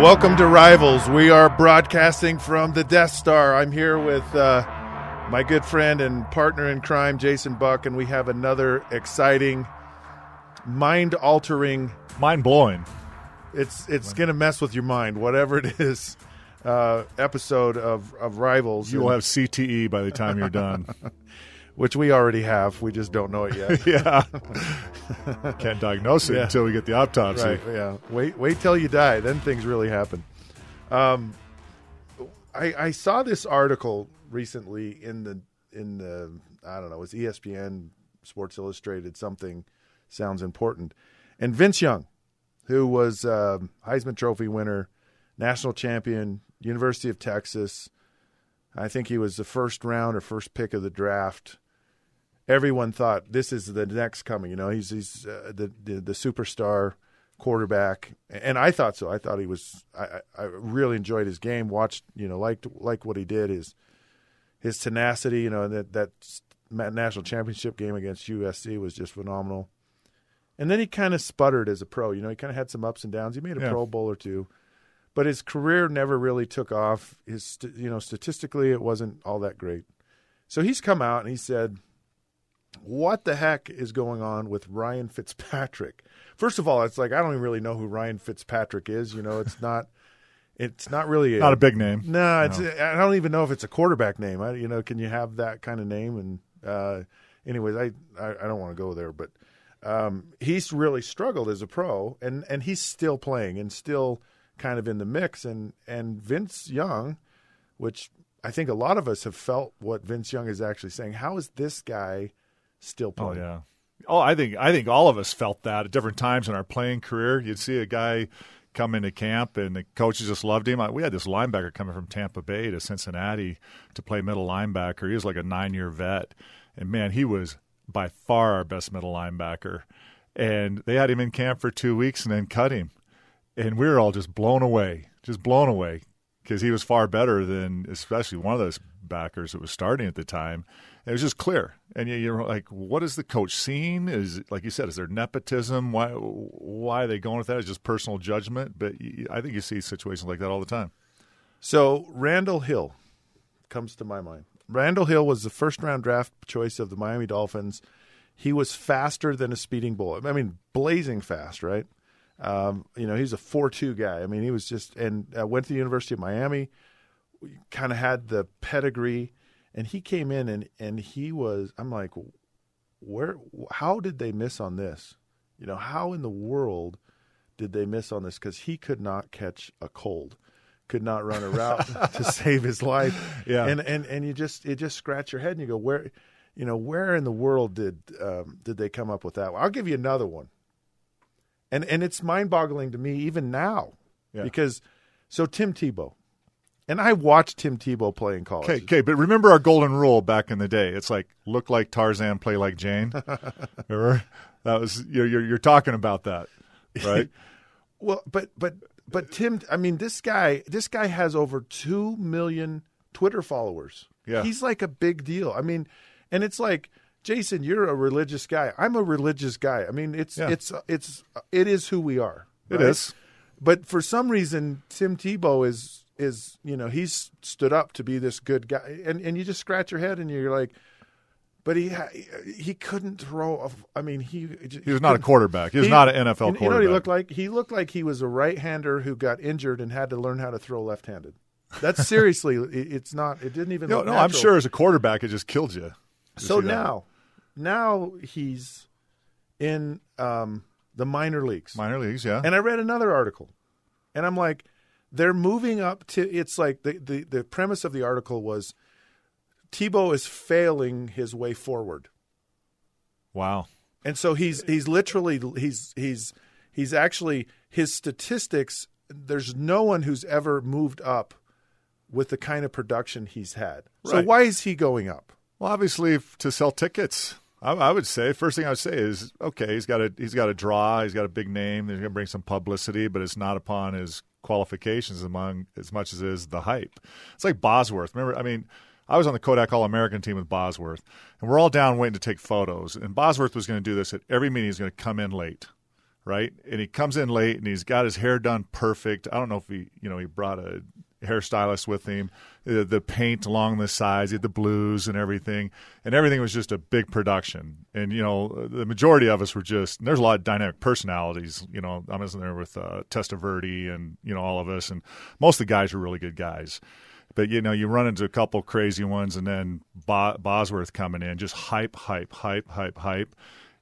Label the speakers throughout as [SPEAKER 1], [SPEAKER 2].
[SPEAKER 1] Welcome to Rivals. We are broadcasting from the Death Star. I'm here with uh, my good friend and partner in crime, Jason Buck, and we have another exciting, mind-altering.
[SPEAKER 2] Mind blowing.
[SPEAKER 1] It's it's going to mess with your mind, whatever it is. Uh, episode of of Rivals.
[SPEAKER 2] You will have CTE by the time you're done.
[SPEAKER 1] which we already have. We just don't know it yet.
[SPEAKER 2] yeah. Can't diagnose it
[SPEAKER 1] Yeah.
[SPEAKER 2] until we get the autopsy.
[SPEAKER 1] Right. Yeah. Wait. Wait till you die. Then things really happen. Um, I, I saw this article recently in the in the I don't know. It was E ESPN, Sports Illustrated, something sounds important, and Vince Young, who was um Heisman Trophy winner, national champion, University of Texas. I think he was the first round or first pick of the draft. Everyone thought this is the next coming. You know, he's he's uh, the, the the superstar quarterback, and I thought so. I thought he was. I, I really enjoyed his game. Watched, you know, liked like what he did. His his tenacity. You know, that that national championship game against USC was just phenomenal. And then he kind of sputtered as a pro. You know, he kind of had some ups and downs. He made a
[SPEAKER 2] Yeah.
[SPEAKER 1] Pro Bowl or two, but his career never really took off. His, you know, statistically, it wasn't all that great. So he's come out and he said, "What the heck is going on with Ryan Fitzpatrick?" First of all, it's like I don't even really know who Ryan Fitzpatrick is. You know, it's not. It's not really
[SPEAKER 2] Not a big name.
[SPEAKER 1] no, it's I don't even know if it's a quarterback name. I, you know, can you have that kind of name? And uh, anyways, I, I I don't want to go there, but um, he's really struggled as a pro, and and he's still playing and still kind of in the mix. And and Vince Young, which I think a lot of us have felt what Vince Young is actually saying. How is this guy still playing?
[SPEAKER 2] Oh
[SPEAKER 1] playing?
[SPEAKER 2] yeah. Oh, I think I think all of us felt that at different times in our playing career. You'd see a guy come into camp and the coaches just loved him. We had this linebacker coming from Tampa Bay to Cincinnati to play middle linebacker. He was like a nine year vet. And man, he was by far our best middle linebacker. And they had him in camp for two weeks and then cut him. And we were all just blown away, just blown away because he was far better than especially one of those backers that was starting at the time. It was just clear, and you- you're like, "What is the coach seeing? Is like you said, is there nepotism? Why why are they going with that? Is just personal judgment?" But I think you see situations like that all the time.
[SPEAKER 1] So Randall Hill comes to my mind. Randall Hill was the first round draft choice of the Miami Dolphins. He was faster than a speeding bullet. I mean, blazing fast, right? Um, you know, he's a four-two guy. I mean, he was just and uh, went to the University of Miami. Kind of had the pedigree, and he came in and and he was. I'm like, where? How did they miss on this? You know, how in the world did they miss on this? Because he could not catch a cold, could not run a route to save his life.
[SPEAKER 2] Yeah.
[SPEAKER 1] and and and you just you just scratch your head and you go, where, you know, where in the world did um, did they come up with that? I'll give you another one, and and it's mind boggling to me even now,
[SPEAKER 2] Yeah.
[SPEAKER 1] because so Tim Tebow, and I watched Tim Tebow play in college.
[SPEAKER 2] Okay, okay, but remember our golden rule back in the day. It's like look like Tarzan, play like Jane. remember that was you're you're, you're talking about that, right?
[SPEAKER 1] Well, but but but Tim, I mean, this guy, this guy has over two million Twitter followers.
[SPEAKER 2] Yeah.
[SPEAKER 1] he's like a big deal. I mean, and it's like, Jason, you're a religious guy. I'm a religious guy. I mean, it's
[SPEAKER 2] Yeah.
[SPEAKER 1] it's it's it is who we are.
[SPEAKER 2] It
[SPEAKER 1] right?
[SPEAKER 2] is.
[SPEAKER 1] But for some reason, Tim Tebow is is you know he's stood up to be this good guy, and and you just scratch your head and you're like, but he he couldn't throw. A, I mean, he
[SPEAKER 2] He was not a quarterback. He was not an NFL quarterback.
[SPEAKER 1] You know what he looked like? He looked like he was a right-hander who got injured and had to learn how to throw left-handed. That's seriously. it's not. It didn't even.
[SPEAKER 2] No, no, I'm sure as a quarterback, it just killed you.
[SPEAKER 1] So now, now he's in um, the minor leagues,
[SPEAKER 2] minor leagues, yeah.
[SPEAKER 1] and I read another article, and I'm like, they're moving up to. It's like the the, the premise of the article was, Tebow is failing his way forward.
[SPEAKER 2] wow.
[SPEAKER 1] And so he's he's literally he's he's he's actually his statistics. There's no one who's ever moved up with the kind of production he's had. So
[SPEAKER 2] Right.
[SPEAKER 1] why is he going up?
[SPEAKER 2] Well, obviously, to sell tickets, I, I would say first thing I would say is okay. He's got a he's got a draw. He's got a big name. He's going to bring some publicity, but it's not upon his qualifications among as much as is the hype. It's like Bosworth. Remember, I mean, I was on the Kodak All American team with Bosworth, and we're all down waiting to take photos. And Bosworth was going to do this at every meeting. He's going to come in late. right? And he comes in late and he's got his hair done perfect. I don't know if he, you know, he brought a hairstylist with him. The, the paint along the sides, he had the blues and everything, and everything was just a big production. And you know, the majority of us were just. there's a lot of dynamic personalities. You know, I was in there with uh, Testaverde and you know all of us, and most of the guys were really good guys. But you know, you run into a couple crazy ones, and then Bo- Bosworth coming in, just hype, hype, hype, hype, hype.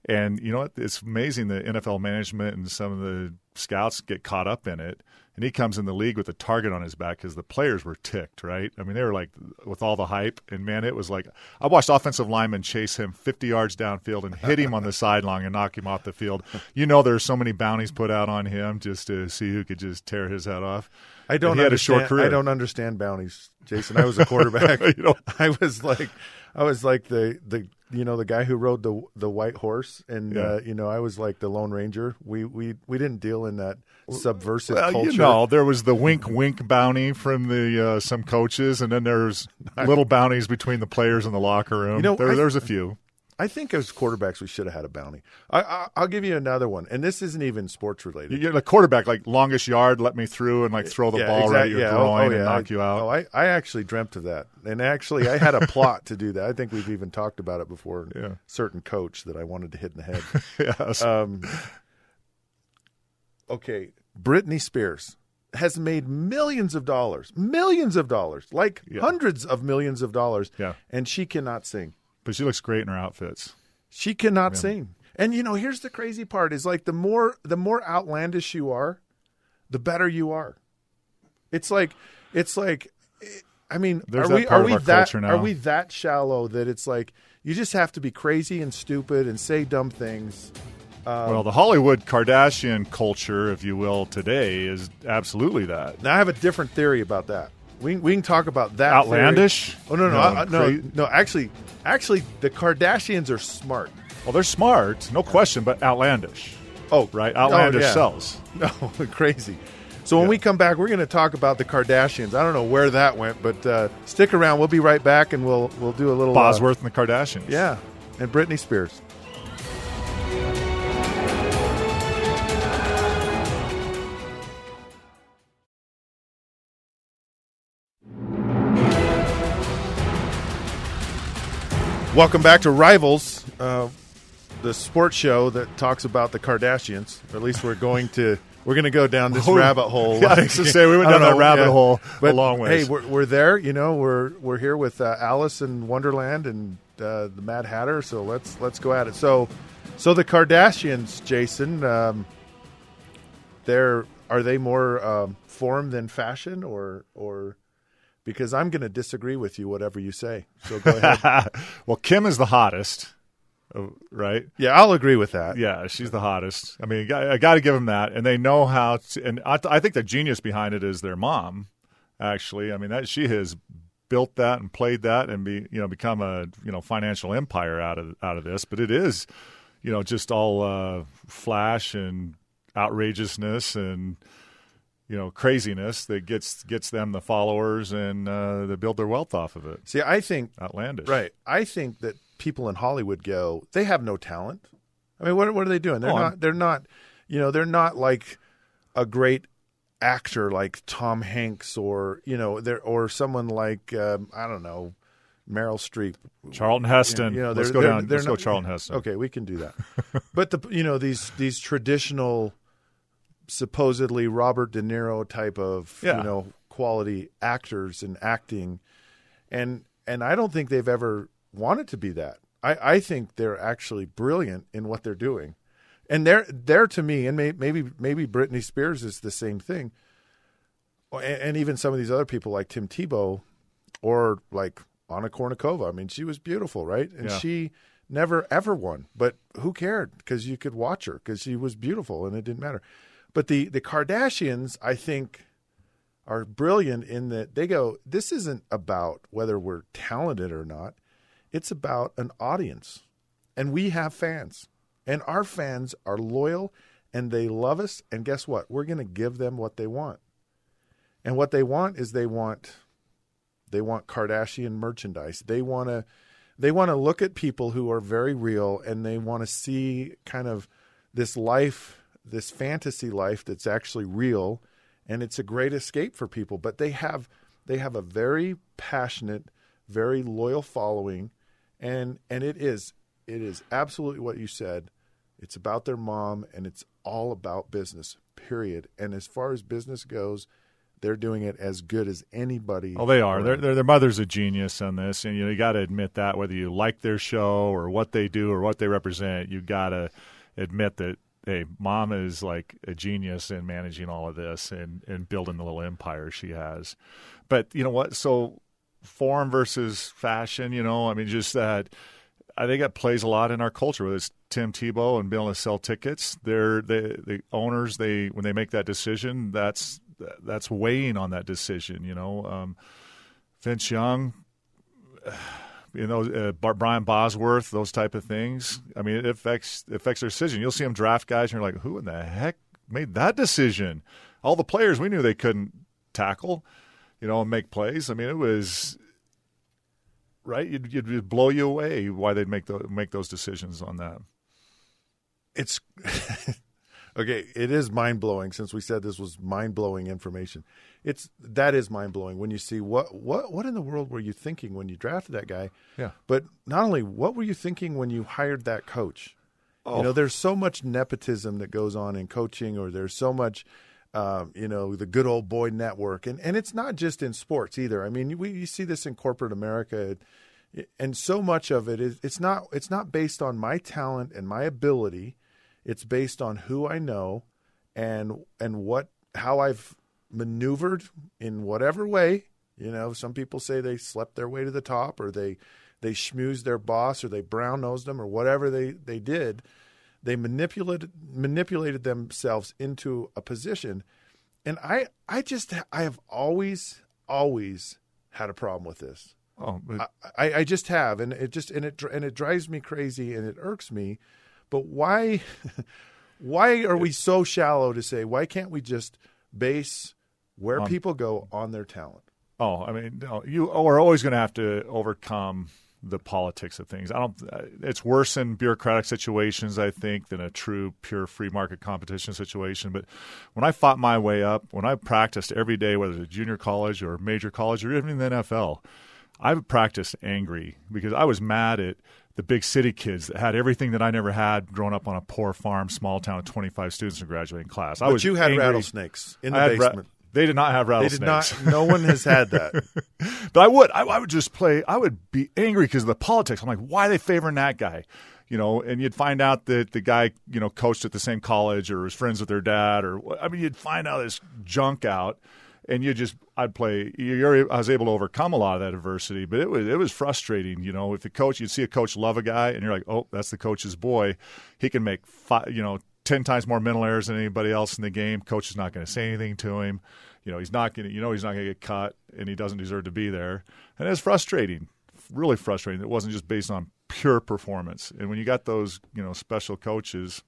[SPEAKER 2] And you know? It's amazing the NFL management and some of the scouts get caught up in it. And he comes in the league with a target on his back because the players were ticked, right? I mean, they were like, with all the hype. And man, it was like, I watched offensive linemen chase him 50 yards downfield and hit him on the sideline and knock him off the field. You know, there's so many bounties put out on him just to see who could just tear his head off.
[SPEAKER 1] I don't.
[SPEAKER 2] he had a short career.
[SPEAKER 1] I don't understand bounties, Jason. I was a quarterback.
[SPEAKER 2] you know,
[SPEAKER 1] I was like, I was like the the you know the guy who rode the the white horse, and
[SPEAKER 2] Yeah.
[SPEAKER 1] uh, you know I was like the Lone Ranger. We we we didn't deal in that subversive
[SPEAKER 2] Well,
[SPEAKER 1] culture.
[SPEAKER 2] you know, there was the wink wink bounty from the uh, some coaches, and then there's little bounties between the players in the locker room.
[SPEAKER 1] You know,
[SPEAKER 2] there,
[SPEAKER 1] I-
[SPEAKER 2] there's a few.
[SPEAKER 1] I think as quarterbacks we should have had a bounty. I, I I'll give you another one, and this isn't even sports related.
[SPEAKER 2] You're the quarterback, like longest yard, let me through and like throw the ball
[SPEAKER 1] exact-
[SPEAKER 2] right at your
[SPEAKER 1] yeah,
[SPEAKER 2] groin
[SPEAKER 1] oh, oh,
[SPEAKER 2] and
[SPEAKER 1] yeah.
[SPEAKER 2] knock you out.
[SPEAKER 1] Oh, I, I actually dreamt of that, and actually I had a plot to do that. I think we've even talked about it before.
[SPEAKER 2] Yeah.
[SPEAKER 1] Certain coach that I wanted to hit in the head.
[SPEAKER 2] yes.
[SPEAKER 1] Um, okay, Britney Spears has made millions of dollars, millions of dollars, like
[SPEAKER 2] Yeah.
[SPEAKER 1] hundreds of millions of dollars,
[SPEAKER 2] Yeah.
[SPEAKER 1] and she cannot sing.
[SPEAKER 2] But she looks great in her outfits.
[SPEAKER 1] She cannot sing. And you know, here's the crazy part: is like the more the more outlandish you are, the better you are. It's like it's like I mean,
[SPEAKER 2] There's
[SPEAKER 1] are we are we that are we that shallow that it's like you just have to be crazy and stupid and say dumb things? Um,
[SPEAKER 2] well, the Hollywood Kardashian culture, if you will, today is absolutely that.
[SPEAKER 1] Now I have a different theory about that. We we can talk about that. theory.
[SPEAKER 2] Outlandish?
[SPEAKER 1] Oh no no
[SPEAKER 2] No,
[SPEAKER 1] I- no no actually actually the Kardashians are smart.
[SPEAKER 2] Well, they're smart, no question, but outlandish,
[SPEAKER 1] Oh
[SPEAKER 2] right? Outlandish
[SPEAKER 1] oh, yeah.
[SPEAKER 2] sells.
[SPEAKER 1] No, crazy. So when
[SPEAKER 2] Yeah.
[SPEAKER 1] we come back, we're going to talk about the Kardashians. I don't know where that went, but uh, stick around. We'll be right back, and we'll we'll do a little uh,
[SPEAKER 2] Bosworth and the Kardashians.
[SPEAKER 1] yeah, and Britney Spears. Welcome back to Rivals, uh, the sports show that talks about the Kardashians. Or at least we're going to we're going to go down this
[SPEAKER 2] Oh,
[SPEAKER 1] rabbit hole.
[SPEAKER 2] yeah, I was say, we went down that
[SPEAKER 1] know,
[SPEAKER 2] rabbit hole
[SPEAKER 1] but
[SPEAKER 2] a long ways.
[SPEAKER 1] Hey, we're, we're there. You know, we're we're here with uh, Alice in Wonderland and uh, the Mad Hatter. So let's let's go at it. So, so the Kardashians, Jason, um, they're are they more um, form than fashion, or or because I'm going to disagree with you, whatever you say. So go ahead.
[SPEAKER 2] well, Kim is the hottest, uh, right?
[SPEAKER 1] yeah, I'll agree with that.
[SPEAKER 2] Yeah, she's the hottest. I mean, I, got to give them that, and they know how. To, and I, I think the genius behind it is their mom. Actually, I mean that she has built that and played that, and be you know become a you know financial empire out of out of this. But it is, you know, just all uh, flash and outrageousness and you know craziness that gets gets them the followers and uh, they build their wealth off of it.
[SPEAKER 1] See, I think
[SPEAKER 2] Outlandish,
[SPEAKER 1] Right. I think that people in Hollywood go, they have no talent. I mean, what what are they doing? They're
[SPEAKER 2] Oh, I'm-
[SPEAKER 1] not. They're not. You know, they're not like a great actor like Tom Hanks or you know, they're or someone like um, I don't know, Meryl Streep.
[SPEAKER 2] Charlton Heston.
[SPEAKER 1] You know,
[SPEAKER 2] let's
[SPEAKER 1] they're-
[SPEAKER 2] go
[SPEAKER 1] they're-
[SPEAKER 2] down. Let's go, Charlton Heston.
[SPEAKER 1] Okay, we can do that. but the you know these these traditional, supposedly Robert De Niro type of
[SPEAKER 2] Yeah.
[SPEAKER 1] you know quality actors and acting, and and I don't think they've ever wanted to be that. I I think they're actually brilliant in what they're doing, and they're they're to me, and may, maybe maybe Britney Spears is the same thing, and, and even some of these other people like Tim Tebow, or like Anna Kournikova. I mean, she was beautiful, right? And
[SPEAKER 2] Yeah.
[SPEAKER 1] she never ever won, but who cared? Because you could watch her because she was beautiful, and it didn't matter. But the the Kardashians, I think, are brilliant in that they go. This isn't about whether we're talented or not. It's about an audience, and we have fans, and our fans are loyal, and they love us. And guess what? We're going to give them what they want, and what they want is they want they want Kardashian merchandise. They want to they want to look at people who are very real and they want to see kind of this life this fantasy life that's actually real, and it's a great escape for people. But they have they have a very passionate, very loyal following, and and it is it is absolutely what you said. It's about their mom, and it's all about business. Period. And as far as business goes, they're doing it as good as anybody.
[SPEAKER 2] Oh, they are. Their, their mother's a genius on this, and you know you got to admit that whether you like their show or what they do or what they represent, you got to admit that hey, mom is like a genius in managing all of this and and building the little empire she has. But you know what? So form versus fashion. You know, I mean, just that. I think it plays a lot in our culture. Whether it's Tim Tebow and being able to sell tickets, they're the the owners. They when they make that decision, that's that's weighing on that decision. You know, um, Vince Young, you know, uh, Brian Bosworth, those type of things. I mean, it affects affects their decision. You'll see them draft guys, and you're like, who in the heck made that decision? All the players we knew they couldn't tackle, you know, and make plays. I mean, it was right. You'd, you'd blow you away why they'd make the, make those decisions on that.
[SPEAKER 1] It's Okay, it is mind blowing since we said this was mind blowing information. It's that is mind blowing when you see what what what in the world were you thinking when you drafted that guy?
[SPEAKER 2] Yeah.
[SPEAKER 1] But not only what were you thinking when you hired that coach? Oh. You know, there's so much nepotism that goes on in coaching, or there's so much, um, you know, the good old boy network, and and it's not just in sports either. I mean, we you see this in corporate America, and so much of it is it's not it's not based on my talent and my ability it's based on who I know and and what how I've maneuvered in whatever way. You know, some people say they slept their way to the top or they they schmoozed their boss or they brown nosed them or whatever they, they did. They manipulated manipulated themselves into a position. And I I just I have always always had a problem with this.
[SPEAKER 2] Oh,
[SPEAKER 1] I, I just have, and it just and it and it drives me crazy and it irks me but why why are we so shallow to say why can't we just base where um, people go on their talent?
[SPEAKER 2] Oh, I mean, you are always going to have to overcome the politics of things. I don't. It's worse in bureaucratic situations, I think, than a true pure free market competition situation. But when I fought my way up, when I practiced every day, whether it's a junior college or major college or even in the NFL, I practiced angry because I was mad at the big city kids that had everything that I never had growing up on a poor farm, small town, with 25 students in graduating class.
[SPEAKER 1] I
[SPEAKER 2] but
[SPEAKER 1] was you had
[SPEAKER 2] angry.
[SPEAKER 1] rattlesnakes in the basement. Ra-
[SPEAKER 2] they did not have rattlesnakes.
[SPEAKER 1] They did not. No one has had that.
[SPEAKER 2] but I would. I, I, would just play. I would be angry because of the politics. I'm like, why are they favoring that guy? You know, and you'd find out that the guy, you know, coached at the same college or was friends with their dad, or I mean, you'd find out this junk out and you just I'd play. You're, I was able to overcome a lot of that adversity, but it was it was frustrating. You know, if the coach, you'd see a coach love a guy, and you're like, oh, that's the coach's boy. He can make five, you know ten times more mental errors than anybody else in the game. Coach is not going to say anything to him. You know, he's not going. You know, he's not going to get cut, and he doesn't deserve to be there. And it's frustrating, really frustrating. It wasn't just based on pure performance. And when you got those, you know, special coaches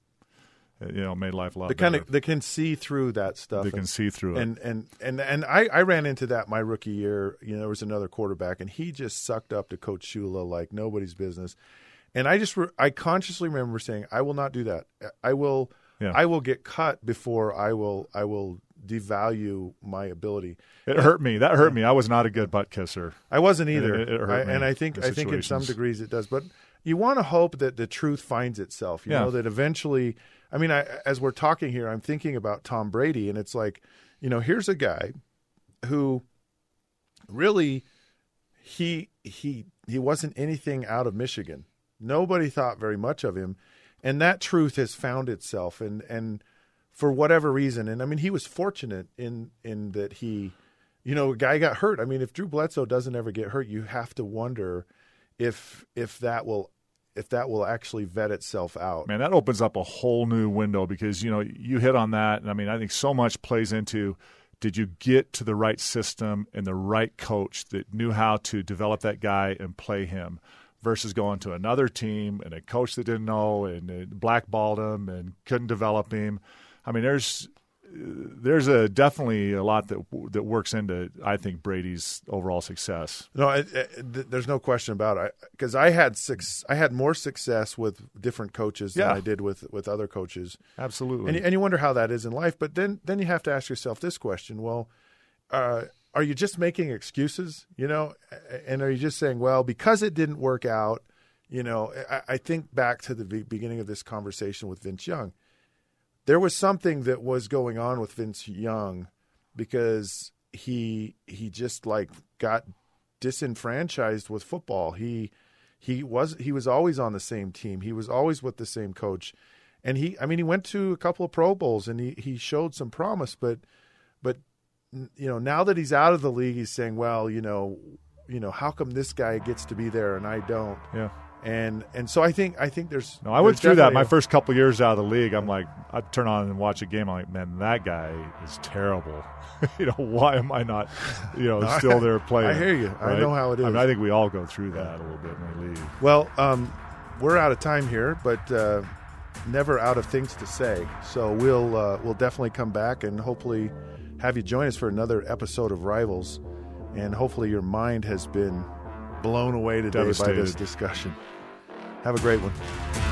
[SPEAKER 2] Uh, you know made life a lot
[SPEAKER 1] they
[SPEAKER 2] kind
[SPEAKER 1] of they can see through that stuff
[SPEAKER 2] they can see through
[SPEAKER 1] and, it. and and and I, I ran into that my rookie year you know there was another quarterback and he just sucked up to coach shula like nobody's business. And i just re- i consciously remember saying i will not do that. I will yeah. i will get cut before i will i will devalue my ability.
[SPEAKER 2] It and, hurt me. That hurt me. I was not a good butt kisser.
[SPEAKER 1] I wasn't either it, it hurt I, me, and i think i think in some degrees it does. But you want to hope that the truth finds itself you yeah. know that eventually I mean, I, as we're talking here, I'm thinking about Tom Brady, and it's like, you know, here's a guy who really he he he wasn't anything out of Michigan. Nobody thought very much of him, and that truth has found itself. And and for whatever reason, and I mean, he was fortunate in in that he, you know, a guy got hurt. I mean, if Drew Bledsoe doesn't ever get hurt, you have to wonder if if that will if that will actually vet itself out.
[SPEAKER 2] Man, that opens up a whole new window because you know you hit on that, and I mean I think so much plays into did you get to the right system and the right coach that knew how to develop that guy and play him versus going to another team and a coach that didn't know and blackballed him and couldn't develop him. I mean, there's there's a definitely a lot that that works into I think Brady's overall success.
[SPEAKER 1] No, it, it, there's no question about it. Because I, I, had six, I had more success with different coaches than I did with with other coaches.
[SPEAKER 2] Absolutely.
[SPEAKER 1] And, you- and you wonder how that is in life. But then then you have to ask yourself this question: Well, uh, are you just making excuses? You know, and are you just saying, well, because it didn't work out? You know, I, I think back to the beginning of this conversation with Vince Young. There was something that was going on with Vince Young because he he just like got disenfranchised with football. He he was he was always on the same team. He was always with the same coach. And he I mean he went to a couple of Pro Bowls and he he showed some promise, but but you know, now that he's out of the league, he's saying, well, you know, you know, how come this guy gets to be there and I don't?
[SPEAKER 2] yeah.
[SPEAKER 1] And and so I think I think there's
[SPEAKER 2] No, I went through that my first couple years out of the league. I'm like, I turn on and watch a game. I'm like, man, that guy is terrible. you know, why am I not, you know, still there playing?
[SPEAKER 1] I hear you. I know how it is.
[SPEAKER 2] I, mean. I think we all go through that a little bit when we leave.
[SPEAKER 1] Well, um, we're out of time here, but uh, never out of things to say. So we'll uh, we'll definitely come back and hopefully have you join us for another episode of Rivals. And hopefully your mind has been blown away today by this discussion. Have a great one.